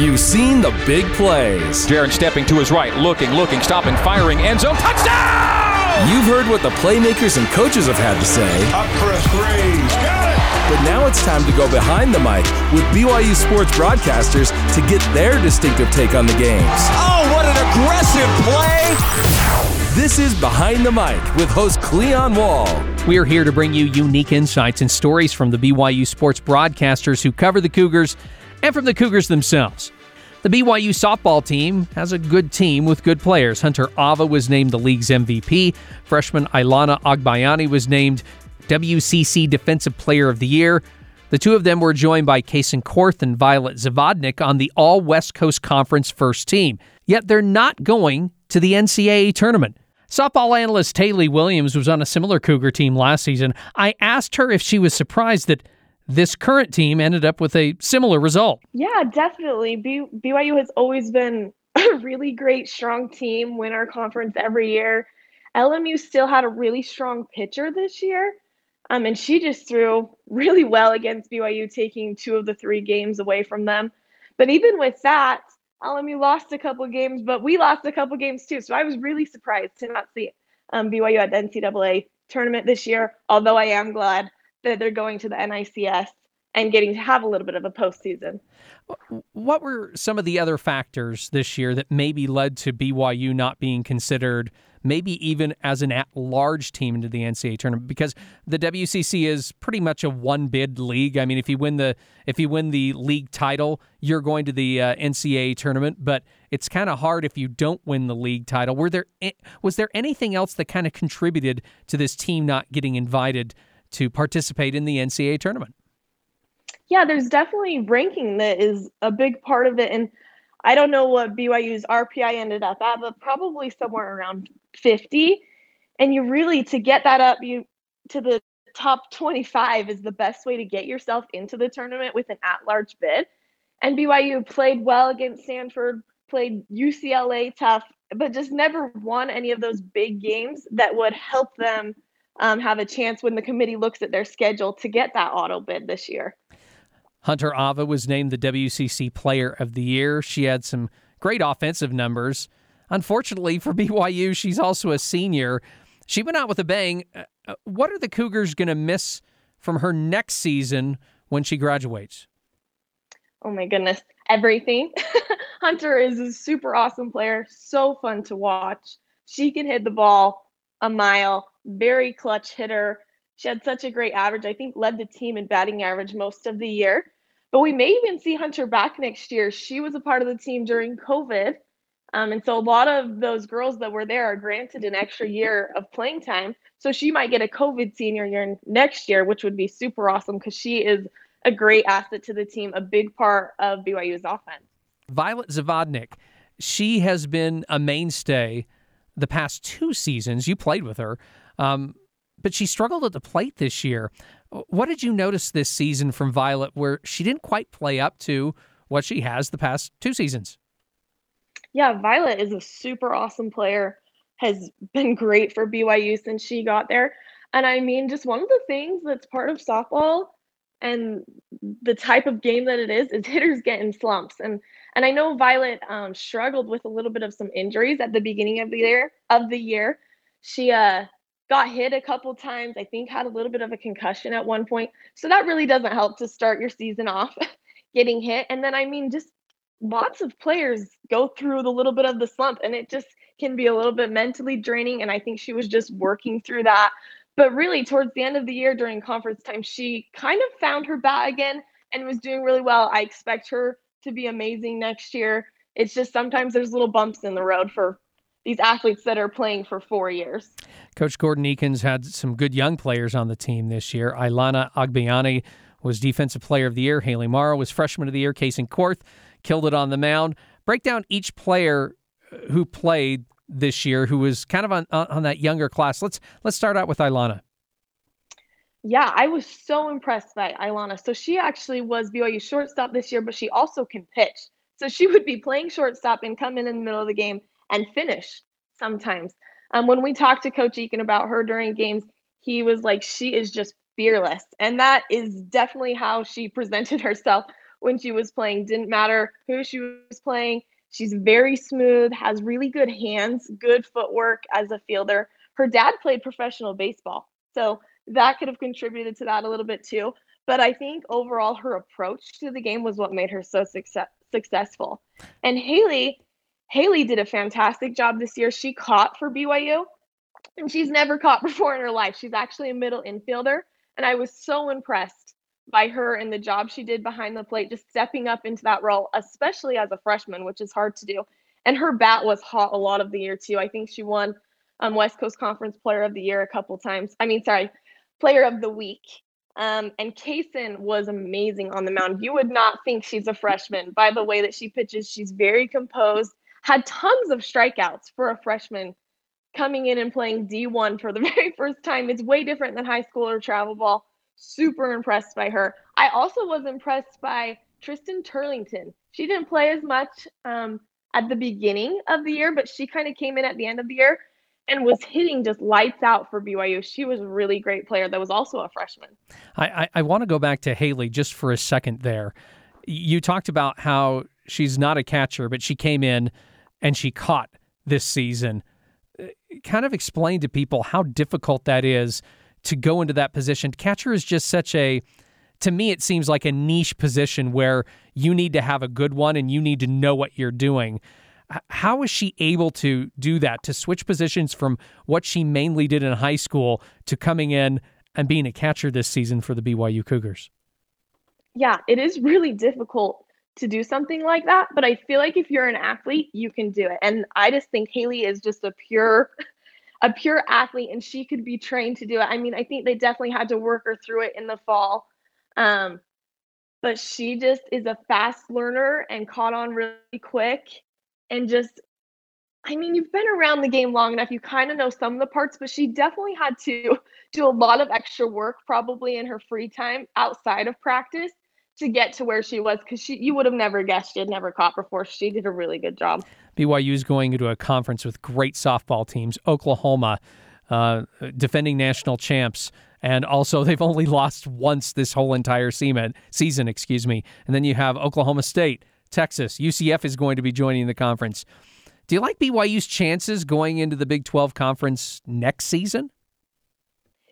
You've seen the big plays. Jaron stepping to his right, looking, looking, stopping, firing, end zone, touchdown! You've heard what the playmakers and coaches have had to say. Up for a three. Got it! But now it's time to go behind the mic with BYU sports broadcasters to get their distinctive take on the games. Oh, what an aggressive play! This is Behind the Mic with host Cleon Wall. We are here to bring you unique insights and stories from the BYU sports broadcasters who cover the Cougars and from the Cougars themselves. The BYU softball team has a good team with good players. Hunter Ava was named the league's MVP. Freshman Ailana Agbayani was named WCC Defensive Player of the Year. The two of them were joined by Kaysen Korth and Violet Zavadnik on the All West Coast Conference first team. Yet they're not going to the NCAA tournament. Softball analyst Taylei Williams was on a similar Cougar team last season. I asked her if she was surprised that this current team ended up with a similar result. Yeah, definitely. B- BYU has always been a really great, strong team, win our conference every year. LMU still had a really strong pitcher this year. Um, and she just threw really well against BYU, taking two of the three games away from them. But even with that, LMU lost a couple games, but we lost a couple games too. So I was really surprised to not see um, BYU at the NCAA tournament this year, although I am glad that they're going to the NICS and getting to have a little bit of a postseason. What were some of the other factors this year that maybe led to BYU not being considered, maybe even as an at-large team into the NCAA tournament? Because the WCC is pretty much a one-bid league. I mean, if you win the if you win the league title, you're going to the uh, NCAA tournament. But it's kind of hard if you don't win the league title. Were there was there anything else that kind of contributed to this team not getting invited to participate in the NCAA tournament? Yeah, there's definitely ranking that is a big part of it. And I don't know what BYU's RPI ended up at, but probably somewhere around 50. And you really, to get that up, you to the top 25 is the best way to get yourself into the tournament with an at large bid. And BYU played well against Stanford, played UCLA tough, but just never won any of those big games that would help them um, have a chance when the committee looks at their schedule to get that auto bid this year. Hunter Ava was named the WCC Player of the Year. She had some great offensive numbers. Unfortunately for BYU, she's also a senior. She went out with a bang. Uh, uh, what are the Cougars going to miss from her next season when she graduates? Oh my goodness, everything. Hunter is a super awesome player, so fun to watch. She can hit the ball a mile, very clutch hitter. She had such a great average. I think led the team in batting average most of the year. But we may even see Hunter back next year. She was a part of the team during COVID. Um, and so a lot of those girls that were there are granted an extra year of playing time. So she might get a COVID senior year next year, which would be super awesome because she is a great asset to the team, a big part of BYU's offense. Violet Zavadnik, she has been a mainstay the past two seasons. You played with her. Um, but she struggled at the plate this year. What did you notice this season from Violet where she didn't quite play up to what she has the past two seasons? Yeah, Violet is a super awesome player, has been great for BYU since she got there. And I mean, just one of the things that's part of softball and the type of game that it is is hitters get in slumps and and I know Violet um, struggled with a little bit of some injuries at the beginning of the year of the year. She uh got hit a couple times. I think had a little bit of a concussion at one point. So that really doesn't help to start your season off getting hit. And then I mean just lots of players go through the little bit of the slump and it just can be a little bit mentally draining and I think she was just working through that. But really towards the end of the year during conference time she kind of found her bat again and was doing really well. I expect her to be amazing next year. It's just sometimes there's little bumps in the road for these athletes that are playing for four years. Coach Gordon Eakins had some good young players on the team this year. Ailana Agbayani was Defensive Player of the Year. Haley Morrow was Freshman of the Year. Kaysen Korth killed it on the mound. Break down each player uh, who played this year, who was kind of on on that younger class. Let's let's start out with Ailana. Yeah, I was so impressed by Ailana. So she actually was BYU shortstop this year, but she also can pitch. So she would be playing shortstop and come in in the middle of the game and finish sometimes. Um, when we talked to Coach Eakin about her during games, he was like, she is just fearless. And that is definitely how she presented herself when she was playing. Didn't matter who she was playing. She's very smooth, has really good hands, good footwork as a fielder. Her dad played professional baseball. So that could have contributed to that a little bit too. But I think overall her approach to the game was what made her so success- successful. And Haley, Haley did a fantastic job this year. She caught for BYU, and she's never caught before in her life. She's actually a middle infielder, and I was so impressed by her and the job she did behind the plate, just stepping up into that role, especially as a freshman, which is hard to do. And her bat was hot a lot of the year too. I think she won um, West Coast Conference Player of the Year a couple times. I mean, sorry, Player of the Week. Um, and Kaysen was amazing on the mound. You would not think she's a freshman by the way that she pitches. She's very composed, had tons of strikeouts for a freshman coming in and playing D1 for the very first time. It's way different than high school or travel ball. Super impressed by her. I also was impressed by Tristan Turlington. She didn't play as much um, at the beginning of the year, but she kind of came in at the end of the year and was hitting just lights out for BYU. She was a really great player that was also a freshman. I, I, I want to go back to Haley just for a second there. You talked about how she's not a catcher, but she came in and she caught this season. Uh, kind of explain to people how difficult that is to go into that position. Catcher is just such a to me it seems like a niche position where you need to have a good one and you need to know what you're doing how is she able to do that to switch positions from what she mainly did in high school to coming in and being a catcher this season for the BYU Cougars? Yeah, it is really difficult to do something like that, but I feel like if you're an athlete, you can do it. And I just think Haley is just a pure a pure athlete and she could be trained to do it. I mean, I think they definitely had to work her through it in the fall. Um, but she just is a fast learner and caught on really quick and just I mean, you've been around the game long enough. You kind of know some of the parts, but she definitely had to do a lot of extra work probably in her free time outside of practice to get to where she was because she you would have never guessed she had never caught before. She did a really good job. BYU is going into a conference with great softball teams. Oklahoma, uh, defending national champs, and also they've only lost once this whole entire season. Season, excuse me. And then you have Oklahoma State, Texas. UCF is going to be joining the conference. Do you like BYU's chances going into the Big 12 conference next season?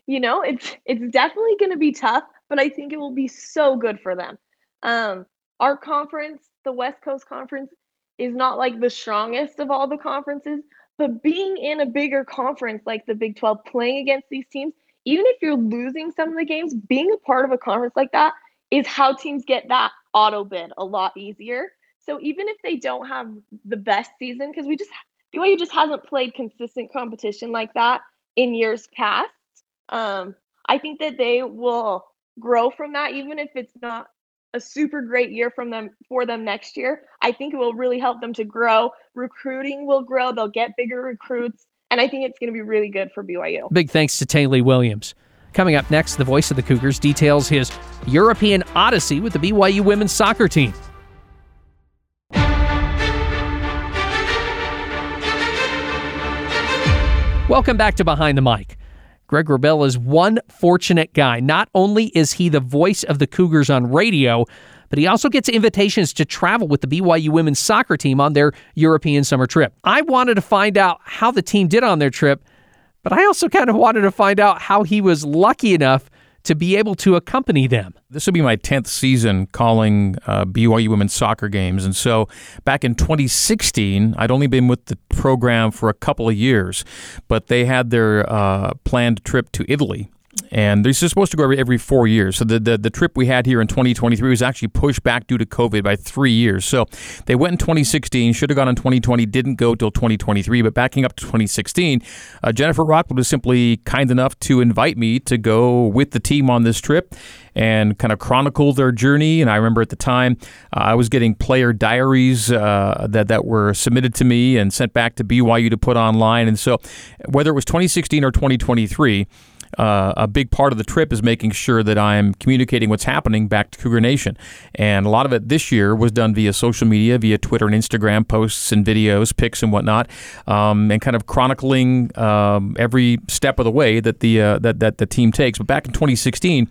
You know, it's it's definitely going to be tough, but I think it will be so good for them. Um, our conference, the West Coast Conference, is not like the strongest of all the conferences, but being in a bigger conference like the Big 12, playing against these teams, even if you're losing some of the games, being a part of a conference like that is how teams get that auto bid a lot easier. So even if they don't have the best season, because we just BYU just hasn't played consistent competition like that in years past. Um, I think that they will grow from that, even if it's not a super great year from them for them next year. I think it will really help them to grow. Recruiting will grow. They'll get bigger recruits, and I think it's going to be really good for BYU. Big thanks to Taylei Williams. Coming up next, the voice of the Cougars details his European odyssey with the BYU women's soccer team. Welcome back to Behind the Mic. Greg Wrubell is one fortunate guy. Not only is he the voice of the Cougars on radio, but he also gets invitations to travel with the BYU women's soccer team on their European summer trip. I wanted to find out how the team did on their trip but I also kind of wanted to find out how he was lucky enough to be able to accompany them. This will be my 10th season calling uh, BYU women's soccer games. And so back in 2016, I'd only been with the program for a couple of years, but they had their uh, planned trip to Italy and is supposed to go every, every four years. So the, the, the trip we had here in 2023 was actually pushed back due to COVID by three years. So they went in 2016, should have gone in 2020, didn't go till 2023. But backing up to 2016, uh, Jennifer Rockwood was simply kind enough to invite me to go with the team on this trip and kind of chronicle their journey. And I remember at the time uh, I was getting player diaries uh, that that were submitted to me and sent back to BYU to put online. And so whether it was 2016 or 2023 uh, a big part of the trip is making sure that I'm communicating what's happening back to Cougar Nation. And a lot of it this year was done via social media, via Twitter and Instagram posts and videos, pics and whatnot, um, and kind of chronicling um, every step of the way that the uh, that that the team takes. But back in 2016.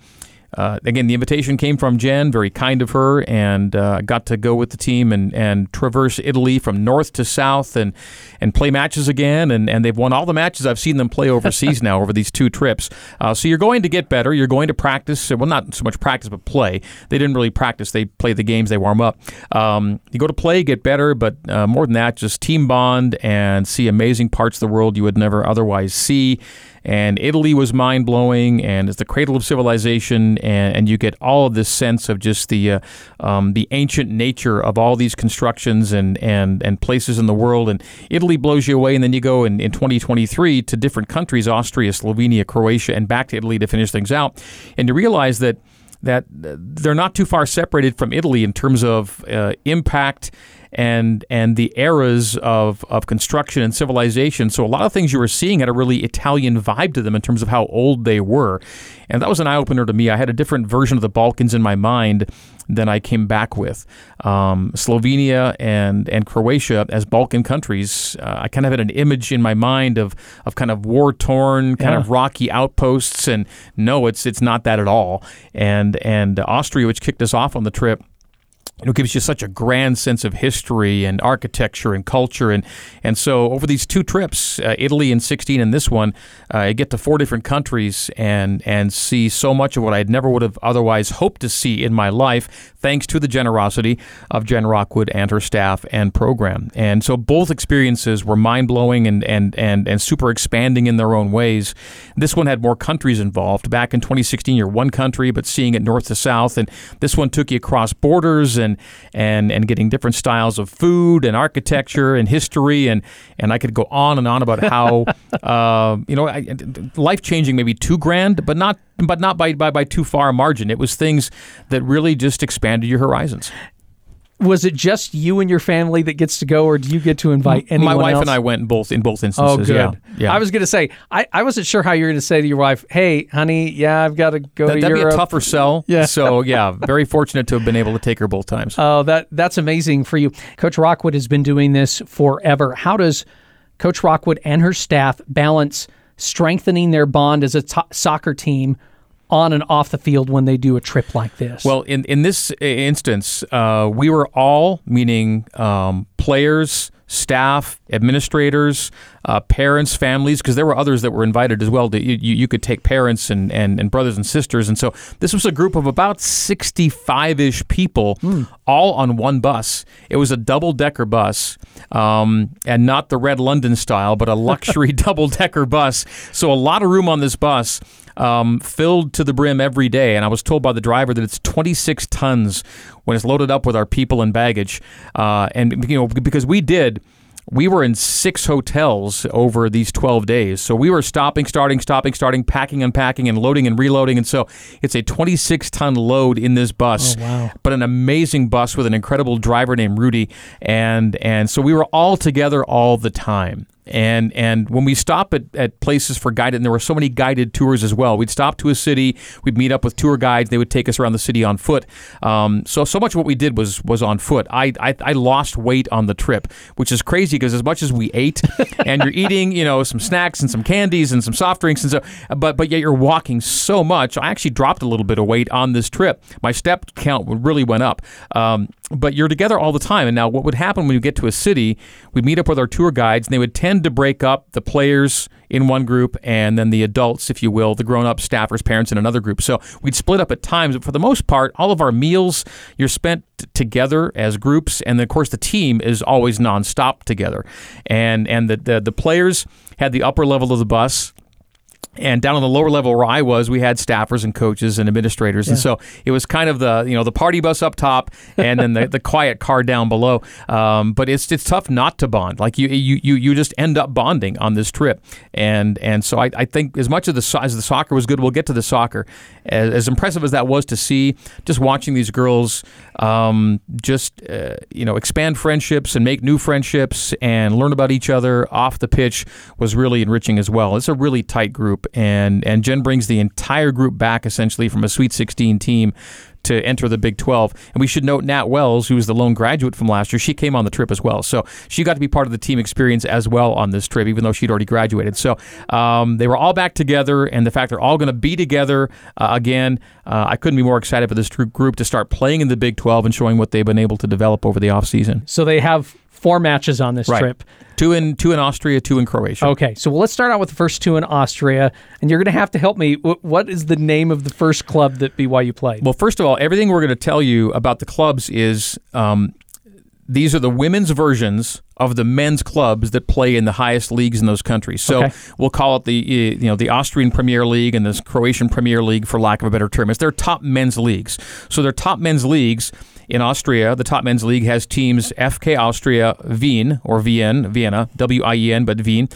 Uh, again, the invitation came from Jen, very kind of her, and uh, got to go with the team and, and traverse Italy from north to south and, and play matches again. And, and they've won all the matches I've seen them play overseas now over these two trips. Uh, so you're going to get better. You're going to practice. Well, not so much practice, but play. They didn't really practice. They play the games, they warm up. Um, you go to play, get better, but uh, more than that, just team bond and see amazing parts of the world you would never otherwise see and Italy was mind blowing, and it's the cradle of civilization, and, and you get all of this sense of just the uh, um, the ancient nature of all these constructions and, and and places in the world. And Italy blows you away, and then you go in, in 2023 to different countries: Austria, Slovenia, Croatia, and back to Italy to finish things out, and you realize that that they're not too far separated from Italy in terms of uh, impact and and the eras of, of construction and civilization. So a lot of things you were seeing had a really Italian vibe to them in terms of how old they were. And that was an eye opener to me. I had a different version of the Balkans in my mind than I came back with. Um, Slovenia and and Croatia as Balkan countries, uh, I kind of had an image in my mind of of kind of war torn, kind yeah. of rocky outposts, and no, it's it's not that at all. And and Austria, which kicked us off on the trip you know, gives you such a grand sense of history and architecture and culture. And, and so over these two trips, uh, Italy in 16 and this one, uh, I get to four different countries and, and see so much of what I never would have otherwise hoped to see in my life, thanks to the generosity of Jen Rockwood and her staff and program. And so both experiences were mind blowing and, and, and, and super expanding in their own ways. This one had more countries involved. Back in 2016, you're one country, but seeing it north to south. And this one took you across borders and and and and getting different styles of food and architecture and history and and I could go on and on about how uh, you know life changing maybe too grand, but not but not by, by by too far a margin. It was things that really just expanded your horizons was it just you and your family that gets to go, or do you get to invite anyone? My wife else? and I went in both in both oh, instances. Oh, good. Yeah, yeah. I was going to say I, I wasn't sure how you were going to say to your wife, "Hey, honey, yeah, I've got to go that, to that'd Europe." be a tougher sell. Yeah. So yeah, very fortunate to have been able to take her both times. Oh, that that's amazing for you. Coach Rockwood has been doing this forever. How does Coach Rockwood and her staff balance strengthening their bond as a soccer team? On and off the field when they do a trip like this? Well, in, in this instance, uh, we were all, meaning um, players, staff, administrators, uh, parents, families, because there were others that were invited as well. To, you, you could take parents and, and, and brothers and sisters. And so this was a group of about 65 ish people, mm. all on one bus. It was a double decker bus, um, and not the red London style, but a luxury double decker bus. So a lot of room on this bus um, filled to the brim every day. And I was told by the driver that it's 26 tons when it's loaded up with our people and baggage. Uh, and, you know, because we did we were in six hotels over these 12 days. So we were stopping, starting, stopping, starting, packing, unpacking, and loading and reloading. And so it's a 26 ton load in this bus, oh, wow. but an amazing bus with an incredible driver named Rudy. And, and so we were all together all the time. And and when we stop at, at places for guided, and there were so many guided tours as well. We'd stop to a city, we'd meet up with tour guides. They would take us around the city on foot. Um, so so much of what we did was was on foot. I, I I lost weight on the trip, which is crazy because as much as we ate, and you're eating, you know, some snacks and some candies and some soft drinks and so, but but yet you're walking so much. I actually dropped a little bit of weight on this trip. My step count really went up. Um, but you're together all the time. And now, what would happen when you get to a city? We'd meet up with our tour guides, and they would tend to break up the players in one group and then the adults, if you will, the grown up staffers, parents in another group. So we'd split up at times, but for the most part, all of our meals you're spent t- together as groups, and then, of course the team is always nonstop together. And and the, the the players had the upper level of the bus and down on the lower level where I was, we had staffers and coaches and administrators, yeah. and so it was kind of the you know the party bus up top, and then the, the quiet car down below. Um, but it's it's tough not to bond. Like you you you you just end up bonding on this trip, and and so I, I think as much of the as the soccer was good, we'll get to the soccer. As, as impressive as that was to see, just watching these girls, um, just uh, you know expand friendships and make new friendships and learn about each other off the pitch was really enriching as well. It's a really tight group and and Jen brings the entire group back essentially from a Sweet 16 team to enter the Big 12. And we should note Nat Wells, who was the lone graduate from last year, she came on the trip as well. So she got to be part of the team experience as well on this trip, even though she'd already graduated. So um, they were all back together, and the fact they're all going to be together uh, again, uh, I couldn't be more excited for this group to start playing in the Big 12 and showing what they've been able to develop over the offseason. So they have four matches on this right. trip. Two in two in Austria, two in Croatia. Okay, so let's start out with the first two in Austria, and you're going to have to help me. What is the name of the first club that BYU played? Well, first of all, everything we're going to tell you about the clubs is um, these are the women's versions of the men's clubs that play in the highest leagues in those countries. So okay. we'll call it the you know the Austrian Premier League and the Croatian Premier League for lack of a better term. It's their top men's leagues. So their top men's leagues in Austria, the top men's league has teams FK Austria Wien or Wien, Vienna, W I E N, but Wien,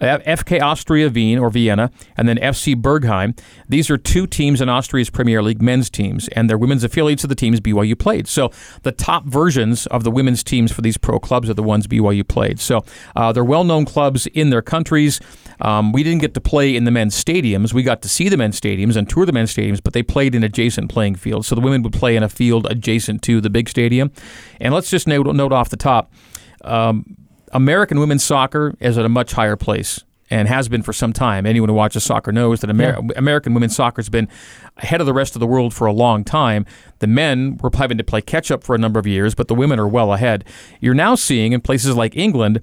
FK Austria Wien or Vienna, and then FC Bergheim. These are two teams in Austria's Premier League men's teams, and they're women's affiliates of the teams BYU played. So the top versions of the women's teams for these pro clubs are the ones BYU played. So uh, they're well known clubs in their countries. Um, we didn't get to play in the men's stadiums. We got to see the men's stadiums and tour the men's stadiums, but they played in adjacent playing fields. So the women would play in a field adjacent to the big stadium. And let's just note, note off the top um, American women's soccer is at a much higher place and has been for some time. Anyone who watches soccer knows that Amer- yeah. American women's soccer has been ahead of the rest of the world for a long time. The men were having to play catch up for a number of years, but the women are well ahead. You're now seeing in places like England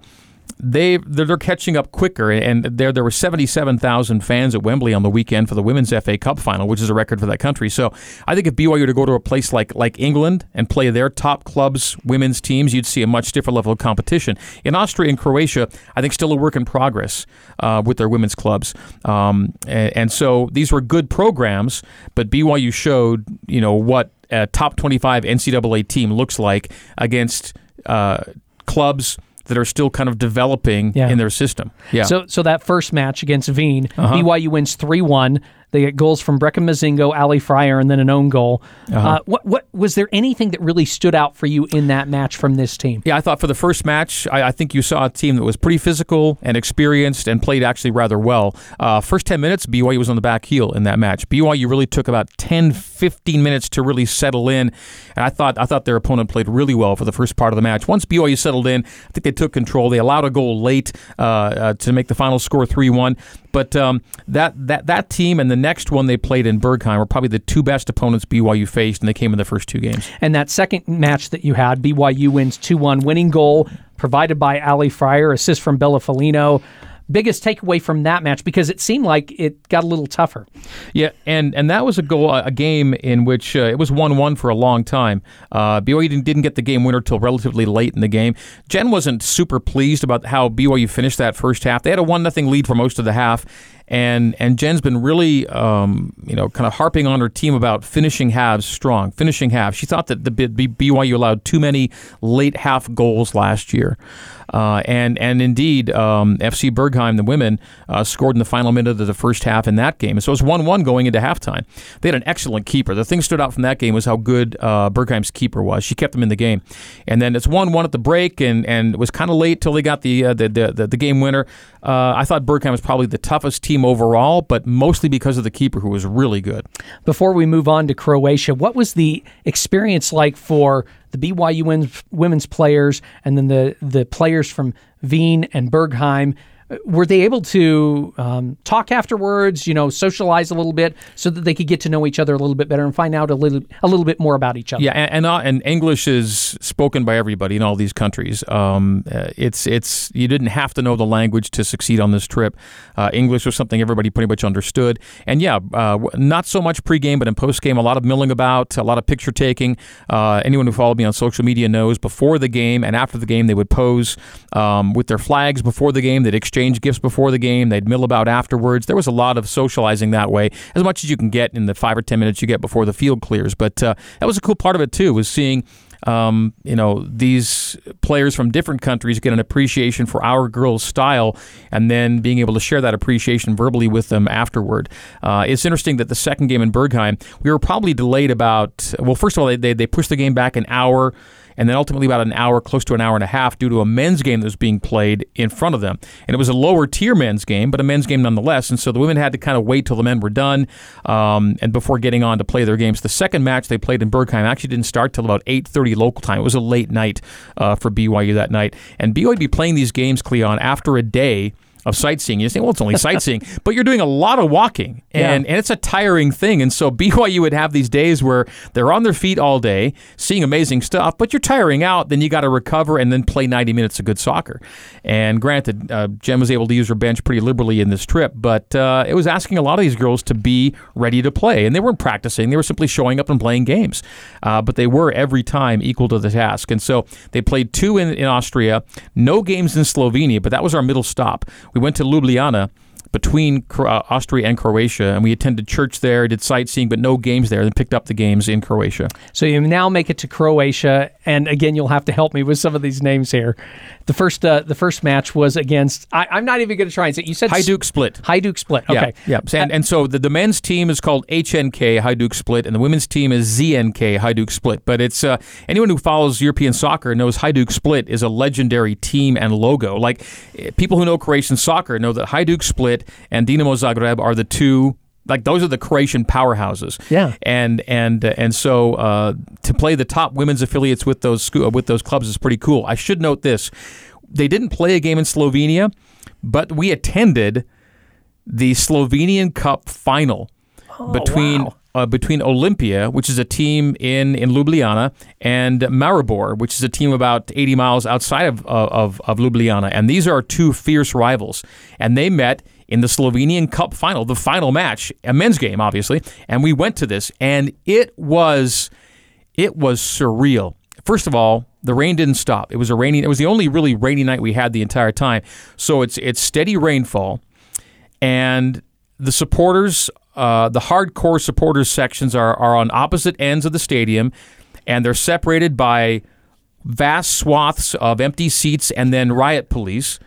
they they're catching up quicker, and there there were seventy seven thousand fans at Wembley on the weekend for the women's FA Cup final, which is a record for that country. So I think if BYU were to go to a place like like England and play their top clubs women's teams, you'd see a much different level of competition. In Austria and Croatia, I think still a work in progress uh, with their women's clubs, um, and, and so these were good programs, but BYU showed you know what a top twenty five NCAA team looks like against uh, clubs that are still kind of developing yeah. in their system. Yeah. So so that first match against Wien, uh-huh. BYU wins three one. They get goals from Brecken Mozingo, Ali Fryer, and then an own goal. Uh-huh. Uh, what what was there anything that really stood out for you in that match from this team? Yeah, I thought for the first match, I, I think you saw a team that was pretty physical and experienced and played actually rather well. Uh, first 10 minutes, BYU was on the back heel in that match. BYU really took about 10, 15 minutes to really settle in, and I thought I thought their opponent played really well for the first part of the match. Once BYU settled in, I think they took control. They allowed a goal late uh, uh, to make the final score 3 1. But um, that, that, that team and the next one they played in Bergheim were probably the two best opponents BYU faced, and they came in the first two games. And that second match that you had, BYU wins 2 1, winning goal provided by Ali Fryer, assist from Bella Folino biggest takeaway from that match because it seemed like it got a little tougher. Yeah, and and that was a goal, a game in which uh, it was one-one for a long time. Uh, BYU didn't, didn't get the game winner till relatively late in the game. Jen wasn't super pleased about how BYU finished that first half. They had a one nothing lead for most of the half, and and Jen's been really um, you know kind of harping on her team about finishing halves strong, finishing halves. She thought that the BYU allowed too many late half goals last year. Uh, and and indeed, um, FC Bergheim, the women, uh, scored in the final minute of the first half in that game. So it was 1 1 going into halftime. They had an excellent keeper. The thing stood out from that game was how good uh, Bergheim's keeper was. She kept them in the game. And then it's 1 1 at the break, and, and it was kind of late till they got the, uh, the, the, the, game winner. Uh, I thought Bergheim was probably the toughest team overall, but mostly because of the keeper, who was really good. Before we move on to Croatia, what was the experience like for the BYU women's players and then the, the players from Wien and Bergheim were they able to um, talk afterwards you know socialize a little bit so that they could get to know each other a little bit better and find out a little a little bit more about each other? Yeah and and, uh, and english is spoken by everybody in all these countries. Um, uh, it's it's you didn't have to know the language to succeed on this trip. Uh, english was something everybody pretty much understood. And yeah uh, not so much pregame but in postgame a lot of milling about a lot of picture taking. Uh, anyone who followed me on social media knows before the game and after the game they would pose um, with their flags before the game. They'd exchange exchange gifts before the game. They'd mill about afterwards. There was a lot of socializing that way, as much as you can get in the five or ten minutes you get before the field clears. But uh, that was a cool part of it too, was seeing. Um, you know, these players from different countries get an appreciation for our girls' style, and then being able to share that appreciation verbally with them afterward. Uh, it's interesting that the second game in Bergheim, we were probably delayed about. Well, first of all, they, they, they pushed the game back an hour and then ultimately about an hour, close to an hour and a half, due to a men's game that was being played in front of them. And it was a lower tier men's game, but a men's game nonetheless. And so the women had to kind of wait till the men were done um, and before getting on to play their games. The second match they played in Bergheim actually didn't start till about 8:30 local time. It was a late night uh, for BYU that night, and BYU would be playing these games, Cleon, after a day of sightseeing. You say, well, it's only sightseeing, but you're doing a lot of walking, and, yeah. and it's a tiring thing. And so BYU would have these days where they're on their feet all day, seeing amazing stuff, but you're tiring out. Then you got to recover and then play 90 minutes of good soccer. And granted, uh, Jen was able to use her bench pretty liberally in this trip, but uh, it was asking a lot of these girls to be ready to play, and they weren't practicing; they were simply showing up and playing games. Uh, but they were every time equal to the task. And so they played two in, in Austria, no games in Slovenia, but that was our middle stop. We went to Ljubljana between uh, Austria and Croatia, and we attended church there, did sightseeing, but no games there, then picked up the games in Croatia. So you now make it to Croatia, and again, you'll have to help me with some of these names here. The first, uh, the first match was against. I, am not even going to try and say. You said Hajduk Split. Hajduk Split. Okay. Yeah. yeah. And, and so the, the men's team is called HNK Hajduk Split, and the women's team is ZNK Hajduk Split. But it's uh, anyone who follows European soccer knows Hajduk Split is a legendary team and logo. Like eh, people who know Croatian soccer know that Hajduk Split and Dinamo Zagreb are the two like those are the Croatian powerhouses. Yeah, and and uh, and so uh, to play the top women's affiliates with those with those clubs is pretty cool. I should note this: they didn't play a game in Slovenia, but we attended the Slovenian Cup final oh, between. Wow. Uh, between Olimpija, which is a team in, in Ljubljana, and Maribor, which is a team about 80 miles outside of, of, of Ljubljana. And these are two fierce rivals. And they met in the Slovenian Cup final, the final match, a men's game, obviously. And we went to this, and it was it was surreal. First of all, the rain didn't stop. It was a rainy. It was the only really rainy night we had the entire time. So it's it's steady rainfall, and the supporters, uh, the hardcore supporters sections are are on opposite ends of the stadium, and they're separated by vast swaths of empty seats and then riot police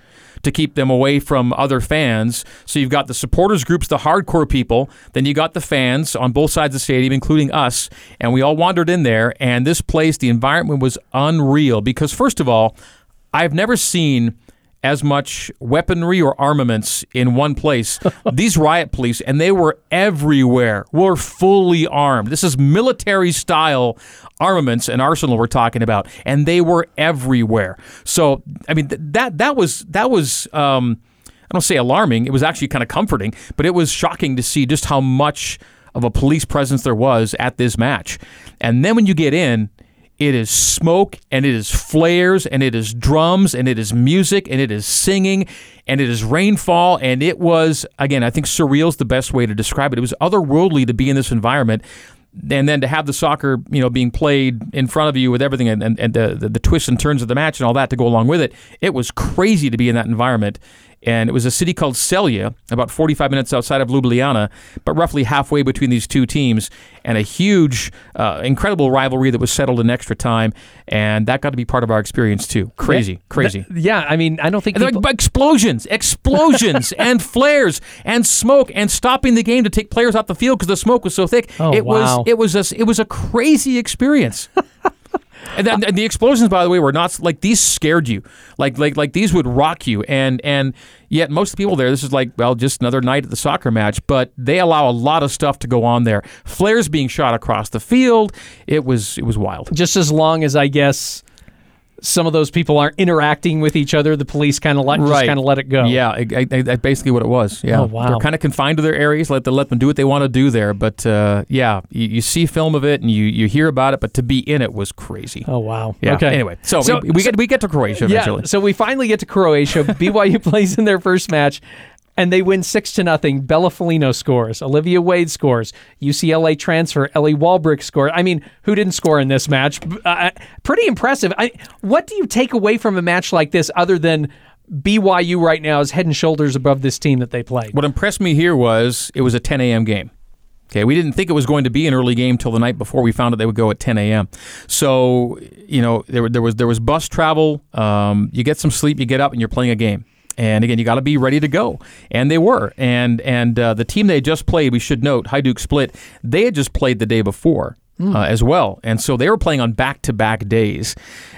to keep them away from other fans. So you've got the supporters groups, the hardcore people, then you got the fans on both sides of the stadium, including us, and we all wandered in there. And this place, the environment was unreal because, first of all, I've never seen as much weaponry or armaments in one place. These riot police, and they were everywhere, were fully armed. This is military style armaments and arsenal we're talking about, and they were everywhere. So, I mean, th- that that was that was. Um, I don't say alarming. It was actually kind of comforting, but it was shocking to see just how much of a police presence there was at this match. And then when you get in, it is smoke and it is flares and it is drums and it is music and it is singing and it is rainfall. And it was, again, I think surreal is the best way to describe it. It was otherworldly to be in this environment. And then to have the soccer, you know, being played in front of you with everything and, and, and the, the, the twists and turns of the match and all that to go along with it, it was crazy to be in that environment and it was a city called Celje, about 45 minutes outside of Ljubljana, but roughly halfway between these two teams, and a huge, uh, incredible rivalry that was settled in extra time, and that got to be part of our experience too. Crazy, yeah, crazy. Yeah, I mean, I don't think people... like explosions, explosions, and flares, and smoke, and stopping the game to take players off the field because the smoke was so thick. Oh, it wow. was, it was, a, it was a crazy experience. And, then, and the explosions, by the way, were not like these scared you, like like like these would rock you, and and yet most people there, this is like well, just another night at the soccer match, but they allow a lot of stuff to go on there. Flares being shot across the field, it was it was wild. Just as long as I guess some of those people aren't interacting with each other. The police kind of let right. just kind of let it go. Yeah, that's basically what it was. Yeah, oh, wow. they're kind of confined to their areas. Let them let them do what they want to do there. But uh, yeah, you, you, see film of it and you, you hear about it, but to be in it was crazy. Oh wow. Yeah. Okay. Anyway, so, so we, we so, get we get to Croatia eventually. Yeah. So we finally get to Croatia. BYU plays in their first match and they win six to nothing. Bella Folino scores. Olivia Wade scores. UCLA transfer Ellie Walbrick scores. I mean, who didn't score in this match? Uh, uh, pretty impressive. I, what do you take away from a match like this other than BYU right now is head and shoulders above this team that they played? What impressed me here was it was a 10 a.m. game. Okay, we didn't think it was going to be an early game till the night before. We found out they would go at 10 a.m. So you know there, there was there was bus travel. Um, you get some sleep, you get up, and you're playing a game. And again, you got to be ready to go, and they were. And and uh, the team they just played, we should note, Hajduk Split, they had just played the day before. Uh, as well. And so they were playing on back to back days.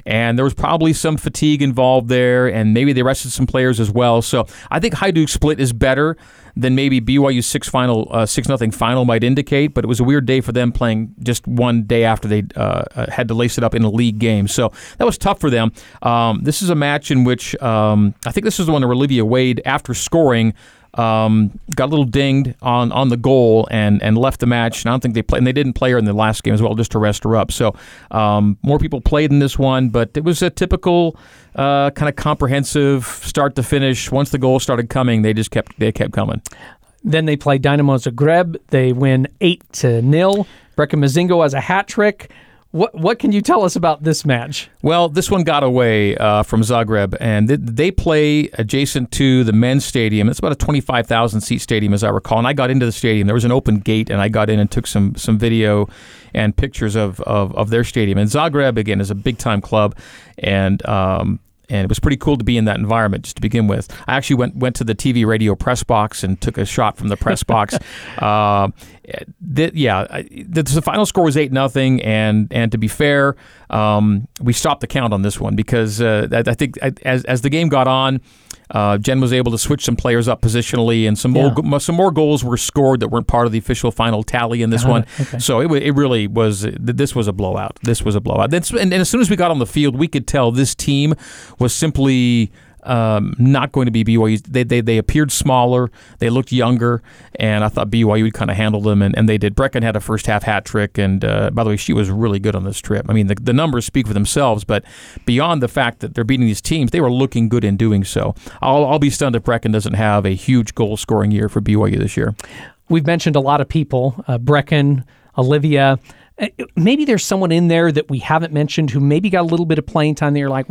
And there was probably some fatigue involved there, and maybe they rested some players as well. So I think Hajduk split is better than maybe BYU's six final uh, six nothing final might indicate. But it was a weird day for them playing just one day after they uh, uh had to lace it up in a league game. So that was tough for them. Um, this is a match in which um, I think this is the one where Olivia Wade, after scoring, um, got a little dinged on, on the goal and, and left the match. And I don't think they played, and they didn't play her in the last game as well, just to rest her up. So um, more people played in this one, but it was a typical uh, kind of comprehensive start to finish. Once the goals started coming, they just kept they kept coming. Then they play Dinamo Zagreb. They win eight to nil. Brecken Mozingo has a hat trick. What what can you tell us about this match? Well, this one got away uh, from Zagreb, and they play adjacent to the men's stadium. It's about a twenty-five thousand seat stadium, as I recall. And I got into the stadium. There was an open gate, and I got in and took some some video and pictures of of, of their stadium. And Zagreb again is a big time club, and um, and it was pretty cool to be in that environment just to begin with. I actually went went to the TV radio press box and took a shot from the press box. uh, th- yeah, the, the, final score was eight nothing, and and to be fair, um, we stopped the count on this one because uh, I, I, think as as the game got on. Uh, Jen was able to switch some players up positionally, and some yeah. more some more goals were scored that weren't part of the official final tally in this uh-huh. one. Okay. So it, it really was. This was a blowout. This was a blowout. And, and as soon as we got on the field, we could tell this team was simply um, not going to be BYU. They, they, they appeared smaller, they looked younger, and I thought BYU would kind of handle them, and, and they did. Brecken had a first half hat trick, and uh, by the way, she was really good on this trip. I mean, the, the numbers speak for themselves, but beyond the fact that they're beating these teams, they were looking good in doing so. I'll, I'll be stunned if Brecken doesn't have a huge goal scoring year for BYU this year. We've mentioned a lot of people, uh, Brecken, Olivia. Uh, maybe there's someone in there that we haven't mentioned who maybe got a little bit of playing time that you're like,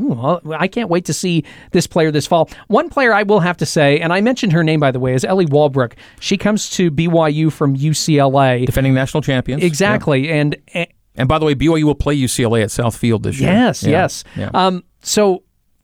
I can't wait to see this player this fall. One player I will have to say, and I mentioned her name by the way, is Ellie Walbrook. She comes to BYU from UCLA, defending national champions. Exactly, yeah. and, and and by the way, BYU will play UCLA at South Field this year. Yes, yeah. yes. Yeah. Um, so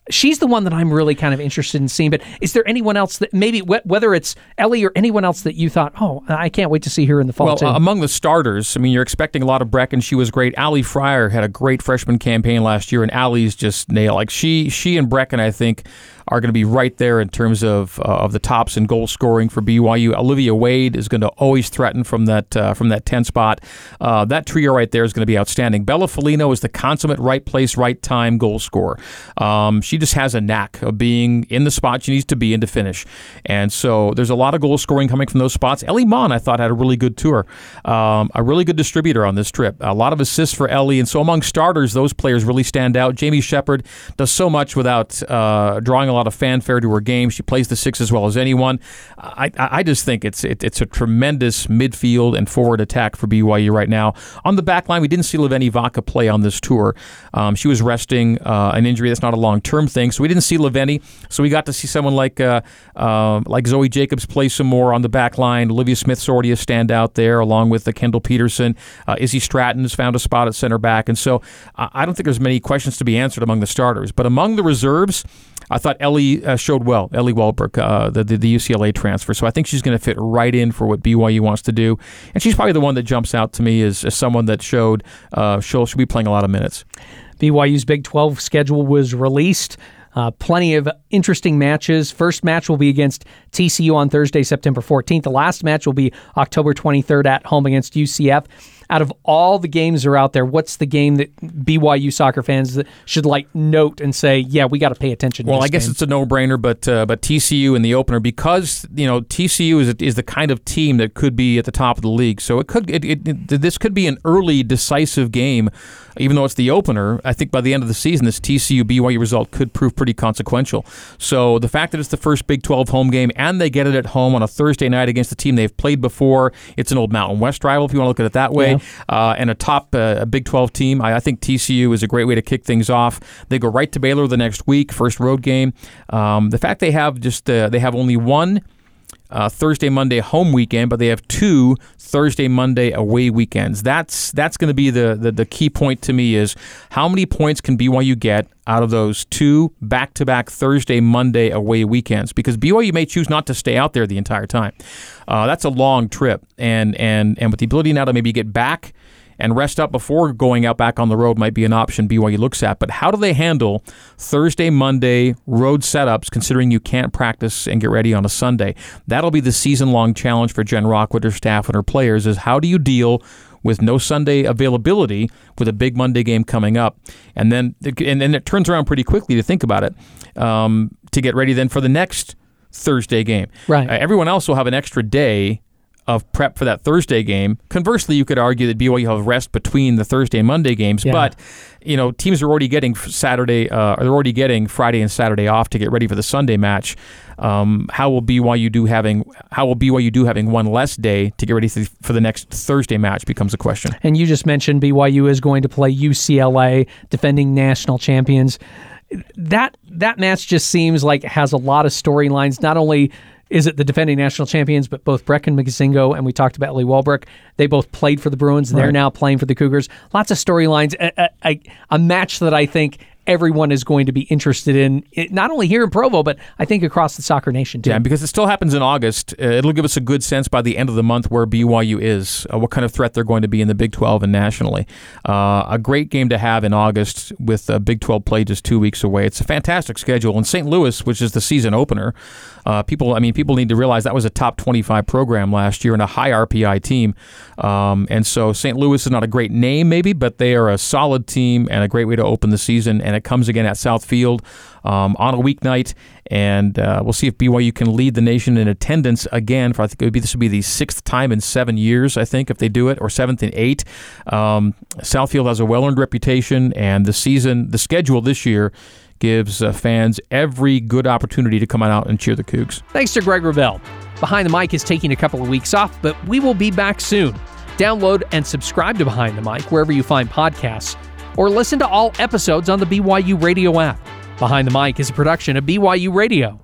she's the one that I'm really kind of interested in seeing. But is there anyone else that maybe whether it's Ellie or anyone else that you thought, oh, I can't wait to see her in the fall? Well, too? among the starters, I mean, you're expecting a lot of Breck, And she was great. Ali Fryer had a great freshman campaign last year, and Ali's just nailed. Like she, she and Brecken, I think are going to be right there in terms of uh, of the tops in goal scoring for BYU. Olivia Wade is going to always threaten from that uh, from that 10 spot. Uh, that trio right there is going to be outstanding. Bella Folino is the consummate right place, right time goal scorer. Um, she just has a knack of being in the spot she needs to be in to finish. And so there's a lot of goal scoring coming from those spots. Ellie Mon, I thought, had a really good tour. Um, a really good distributor on this trip. A lot of assists for Ellie. And so among starters, those players really stand out. Jamie Shepard does so much without uh, drawing a lot of fanfare to her game. She plays the six as well as anyone. I, I just think it's it, it's a tremendous midfield and forward attack for BYU right now. On the back line, we didn't see Laveni Vaka play on this tour. Um, she was resting uh, an injury that's not a long term thing, so we didn't see Laveni. So we got to see someone like uh, uh, like Zoe Jacobs play some more on the back line. Olivia Smith's already a standout there, along with the Kendall Peterson. Uh, Izzy Stratton has found a spot at center back, and so I don't think there's many questions to be answered among the starters. But among the reserves, I thought Ellie uh, showed well, Ellie Walbrook, uh, the, the, the UCLA transfer. So I think she's going to fit right in for what BYU wants to do, and she's probably the one that jumps out to me as, as someone that showed uh, she'll, she'll be playing a lot of minutes. BYU's Big 12 schedule was released. Uh, plenty of interesting matches. First match will be against TCU on Thursday, September 14th. The last match will be October 23rd at home against UCF out of all the games that are out there, what's the game that BYU soccer fans should like note and say, yeah, we got to pay attention? Well, I guess game. it's a no-brainer, but uh, but TCU in the opener because you know TCU is is the kind of team that could be at the top of the league. So it could it, it, it, this could be an early decisive game, even though it's the opener. I think by the end of the season, this TCU BYU result could prove pretty consequential. So the fact that it's the first Big 12 home game and they get it at home on a Thursday night against the team they've played before, it's an old Mountain West rival if you want to look at it that way. Yeah uh, and a top uh, Big 12 team. I, I, think TCU is a great way to kick things off. They go right to Baylor the next week, first road game. Um, the fact they have just uh, they have only one. Uh, Thursday, Monday home weekend, but they have two Thursday, Monday away weekends. That's that's going to be the, the, the key point to me is how many points can BYU get out of those two back to back Thursday, Monday away weekends? Because BYU may choose not to stay out there the entire time. Uh, that's a long trip, and and and with the ability now to maybe get back and rest up before going out back on the road might be an option BYU looks at. But how do they handle Thursday, Monday road setups, considering you can't practice and get ready on a Sunday? That'll be the season long challenge for Jen Rockwood, her staff, and her players is how do you deal with no Sunday availability with a big Monday game coming up. And then and then it turns around pretty quickly to think about it um, to get ready then for the next Thursday game. Right. Uh, everyone else will have an extra day of prep for that Thursday game. Conversely, you could argue that BYU have rest between the Thursday and Monday games, Yeah. but you know teams are already getting Saturday, uh, or they're already getting Friday and Saturday off to get ready for the Sunday match. Um, how will BYU do having how will BYU do having one less day to get ready for for the next Thursday match becomes a question. And you just mentioned BYU is going to play UCLA, defending national champions. That that match just seems like it has a lot of storylines. Not only is it the defending national champions, but both Brecken Mozingo and we talked about Lee Walbrook. They both played for the Bruins. And they're now playing for the Cougars. Lots of storylines. A, a, a match that I think everyone is going to be interested in, it, not only here in Provo, but I think across the soccer nation too. Yeah, because it still happens in August. Uh, it'll give us a good sense by the end of the month where BYU is, uh, what kind of threat they're going to be in the Big 12 and nationally. Uh, a great game to have in August with Big 12 play just two weeks away. It's a fantastic schedule. And St. Louis, which is the season opener, uh, people, I mean, people need to realize that was a top 25 program last year and a high RPI team. Um, and so St. Louis is not a great name, maybe, but they are a solid team and a great way to open the season. And it comes again at South Field um, on a weeknight. And uh, we'll see if BYU can lead the nation in attendance again. For I think be this would be the sixth time in seven years. I think if they do it, or seventh in eight. Um, South Field has a well-earned reputation, and the season, the schedule this year gives uh, fans every good opportunity to come on out and cheer the Cougs. Thanks to Greg Wrubell. Behind the Mic is taking a couple of weeks off, but we will be back soon. Download and subscribe to Behind the Mic wherever you find podcasts, or listen to all episodes on the BYU Radio app. Behind the Mic is a production of BYU Radio.